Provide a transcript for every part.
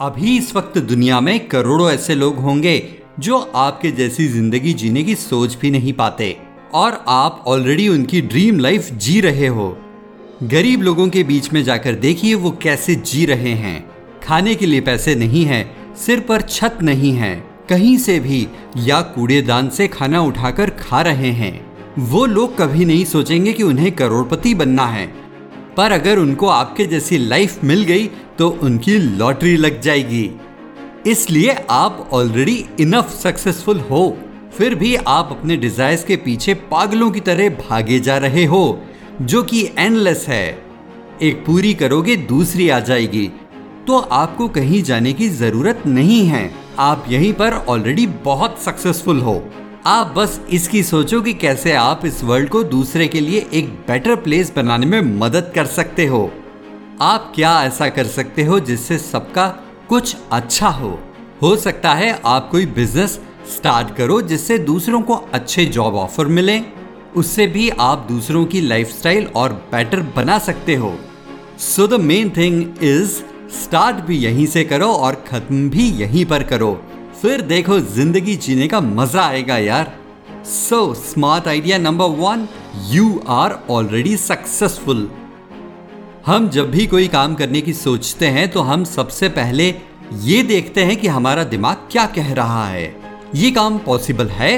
अभी इस वक्त दुनिया में करोड़ों ऐसे लोग होंगे जो आपके जैसी ज़िंदगी जीने की सोच भी नहीं पाते। और आप ऑलरेडी उनकी ड्रीम लाइफ जी रहे हो। गरीब लोगों के बीच में जाकर देखिए वो कैसे जी रहे हैं। खाने के लिए पैसे नहीं है, सिर पर छत नहीं है, कहीं से भी या कूड़ेदान से खाना उठाकर खा रहे हैं। वो लोग कभी नहीं सोचेंगे कि उन्हें करोड़पति बनना है। पर अगर उनको आपके जैसी लाइफ मिल गई तो उनकी लॉटरी लग जाएगी। इसलिए आप ऑलरेडी इनफ सक्सेसफुल हो। फिर भी आप अपने डिजायर्स के पीछे पागलों की तरह भागे जा रहे हो, जो कि एनलेस है। एक पूरी करोगे, दूसरी आ जाएगी। तो आपको कहीं जाने की ज़रूरत नहीं है। आप यहीं पर ऑलरेडी बहुत सक्सेसफुल हो। आप बस इसकी सोचो कि कैसे आप इस वर्ल्ड को दूसरे के लिए एक बेटर प्लेस बनाने में मदद कर सकते हो। आप क्या ऐसा कर सकते हो जिससे सबका कुछ अच्छा हो? हो सकता है आप कोई बिज़नेस स्टार्ट करो जिससे दूसरों को अच्छे जॉब ऑफ़र मिले। उससे भी आप दूसरों की लाइफस्टाइल और बेटर बना सकते हो। So the main thing is start भी यहीं से करो और खत्म भी यहीं पर करो। फिर देखो ज़िंदगी जीने का मज़ा आएगा यार। So smart idea number one you are already successful हम जब भी कोई काम करने की सोचते हैं तो हम सबसे पहले ये देखते हैं कि हमारा दिमाग क्या कह रहा है। ये काम पॉसिबल है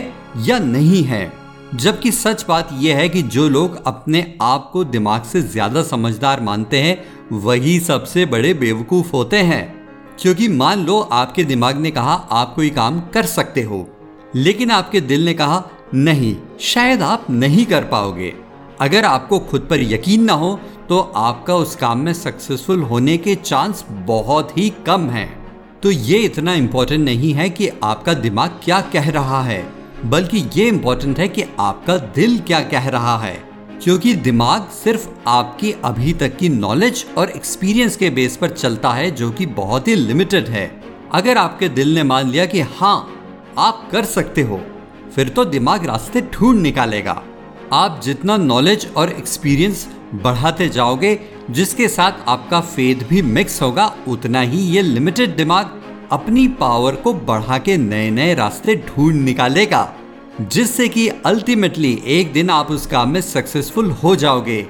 या नहीं है? जबकि सच बात यह है कि जो लोग अपने आप को दिमाग से ज़्यादा समझदार मानते हैं, वही सबसे बड़े बेवकूफ़ होते हैं। क्योंकि मान लो आपके दिमाग ने कहा, आप कोई काम कर सकते हो। लेकिन आपके दिल ने कहा, नहीं, शायद आप नहीं कर पाओगे। अगर आपको खुद पर यकीन ना हो तो आपका उस काम में सक्सेसफुल होने के चांस बहुत ही कम हैं। तो ये इतना इम्पोर्टेंट नहीं है कि आपका दिमाग क्या कह रहा है, बल्कि ये इम्पोर्टेंट है कि आपका दिल क्या कह रहा है। क्योंकि दिमाग सिर्फ़ आपकी अभी तक की नॉलेज और एक्सपीरियंस के बेस पर चलता है, जो कि बहुत ही लिमिटेड है। अगर आपके दिल ने मान लिया कि हाँ आप कर सकते हो, फिर तो दिमाग रास्ते ढूंढ निकालेगा। आप जितना नॉलेज और एक्सपीरियंस बढ़ाते जाओगे, जिसके साथ आपका फेथ भी मिक्स होगा, उतना ही ये लिमिटेड दिमाग अपनी पावर को बढ़ा के नए नए रास्ते ढूंढ निकालेगा। जिससे कि अल्टीमेटली एक दिन आप उस काम में सक्सेसफुल हो जाओगे।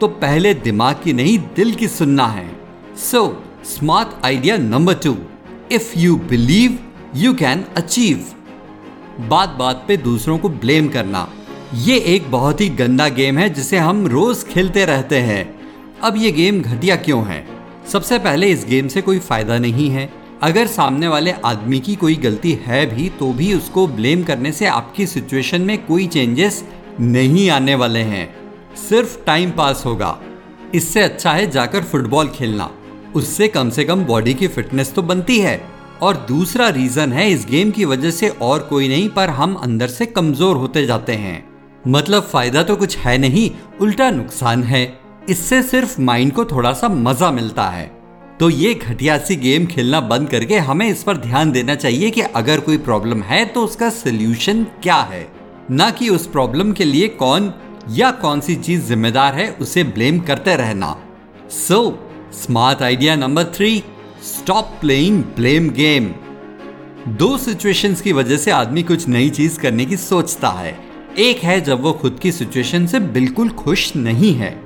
तो पहले दिमाग की नहीं, दिल की सुनना है। So smart idea number two if you believe you can achieve बात बात पे दूसरों को ब्लेम करना। ये एक बहुत ही गंदा गेम है जिसे हम रोज खेलते रहते हैं। अब ये गेम घटिया क्यों है? सबसे पहले इस गेम से कोई फ़ायदा नहीं है। अगर सामने वाले आदमी की कोई गलती है भी तो भी उसको ब्लेम करने से आपकी सिचुएशन में कोई चेंजेस नहीं आने वाले हैं। सिर्फ़ टाइम पास होगा। इससे अच्छा है जाकर फुटबॉल खेलना। उससे कम से कम बॉडी की फिटनेस तो बनती है। और दूसरा रीजन है, इस गेम की वजह से और कोई नहीं, पर हम अंदर से कमज़ोर होते जाते हैं। मतलब फ़ायदा तो कुछ है नहीं, उल्टा नुकसान है। इससे सिर्फ़ माइंड को थोड़ा सा मज़ा मिलता है। तो ये घटिया सी गेम खेलना बंद करके हमें इस पर ध्यान देना चाहिए कि अगर कोई प्रॉब्लम है तो उसका सोल्यूशन क्या है। ना कि उस प्रॉब्लम के लिए कौन या कौन सी चीज़ जिम्मेदार है, उसे ब्लेम करते रहना। So smart idea number three stop playing blame game दो सिचुएशंस की वजह से आदमी कुछ नई चीज़ करने की सोचता है। एक है जब वो खुद की सिचुएशन से बिल्कुल खुश नहीं है।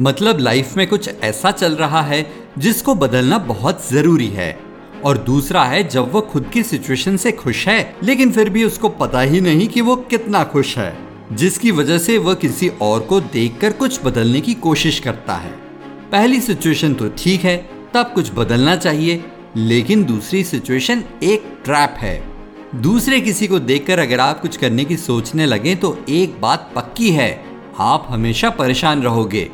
मतलब लाइफ में कुछ ऐसा चल रहा है जिसको बदलना बहुत ज़रूरी है। और दूसरा है, जब वो खुद की सिचुएशन से खुश है, लेकिन फिर भी उसको पता ही नहीं कि वो कितना खुश है, जिसकी वजह से वह किसी और को देखकर कुछ बदलने की कोशिश करता है। पहली सिचुएशन तो ठीक है, तब कुछ बदलना चाहिए, लेकिन दूसरी सिचुएशन एक ट्रैप है। दूसरे किसी को देखकर अगर आप कुछ करने की सोचने लगे तो एक बात पक्की है, आप हमेशा परेशान रहोगे।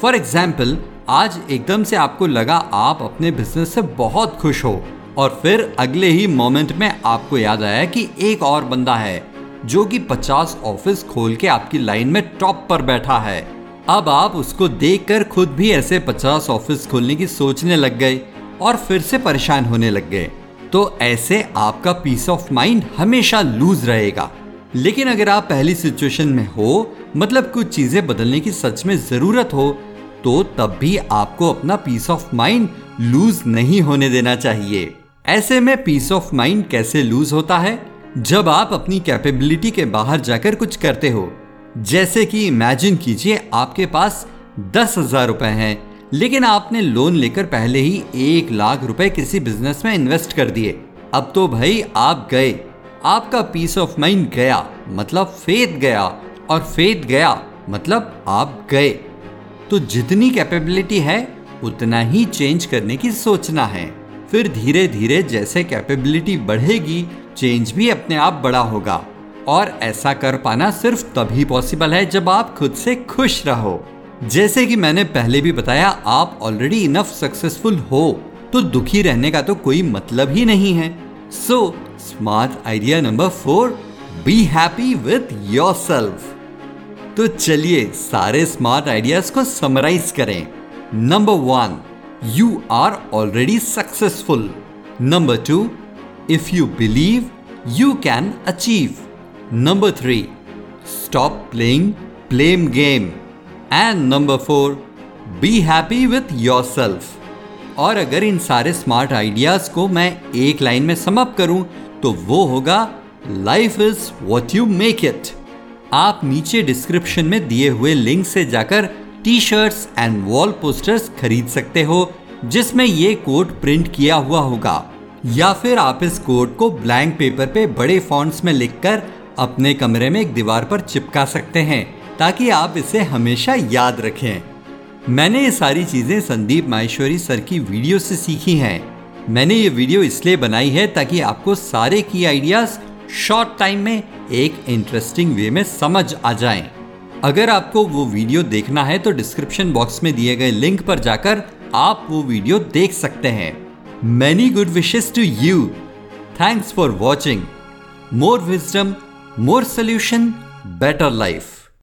फॉर एग्ज़ाम्पल आज एकदम से आपको लगा आप अपने बिज़नेस से बहुत खुश हो। और फिर अगले ही मोमेंट में आपको याद आया कि एक और बंदा है, जो कि 50 ऑफ़िस खोल के आपकी लाइन में टॉप पर बैठा है। अब आप उसको देखकर खुद भी ऐसे 50 ऑफ़िस खोलने की सोचने लग गए और फिर से परेशान होने लग गए। तो ऐसे आपका पीस ऑफ़ माइंड हमेशा लूज रहेगा। लेकिन अगर आप पहली सिचुएशन में हो मतलब कुछ चीज़ें बदलने की सच में ज़रूरत हो तो तब भी आपको अपना पीस ऑफ़ माइंड लूज नहीं होने देना चाहिए। ऐसे में पीस ऑफ़ माइंड कैसे लूज होता है? जब आप अपनी कैपेबिलिटी के बाहर जाकर कुछ करते हो, जैसे कि इमेजिन कीजिए आपके पास दस हज़ार रुपए हैं, लेकिन आपने लोन लेकर पहले ही एक लाख रुपए किसी बिज़नेस में इन्वेस्ट कर दिए। अब तो भाई आप गए। आपका पीस ऑफ़ माइंड गया मतलब फेथ गया, और फेथ गया मतलब आप गए। तो जितनी कैपेबिलिटी है, उतना ही चेंज करने की सोचना है। फिर धीरे धीरे जैसे कैपेबिलिटी बढ़ेगी चेंज भी अपने आप बड़ा होगा। और ऐसा कर पाना सिर्फ़ तभी पॉसिबल है जब आप खुद से खुश रहो। जैसे कि मैंने पहले भी बताया, आप ऑलरेडी इनफ सक्सेसफुल हो तो दुखी रहने का तो कोई मतलब ही नहीं है। So smart idea number four be happy with yourself तो चलिए सारे स्मार्ट आइडियाज़ को समराइज करें। Number one you are already successful number two if you believe you can achieve number three stop playing blame game and number four be happy with yourself और अगर इन सारे smart ideas को मैं एक line में sum up करूँ तो वो होगा life is what you make it आप नीचे डिस्क्रिप्शन में दिए हुए लिंक से जाकर T shirts and wall posters खरीद सकते हो, जिसमें ये कोड प्रिंट किया हुआ होगा। या फिर आप इस कोड को ब्लैंक पेपर पे बड़े फॉन्ट्स में लिखकर अपने कमरे में एक दीवार पर चिपका सकते हैं, ताकि आप इसे हमेशा याद रखें। मैंने ये सारी चीज़ें संदीप माहेश्वरी सर की वीडियो से सीखी हैं। मैंने ये वीडियो इसलिए बनाई है ताकि आपको सारे की आइडियाज़ शॉर्ट टाइम में एक इंटरेस्टिंग वे में समझ आ जाए। अगर आपको वो वीडियो देखना है तो डिस्क्रिप्शन बॉक्स में दिए गए लिंक पर जाकर आप वो वीडियो देख सकते हैं। Many good wishes to you thanks for watching more wisdom more solution better life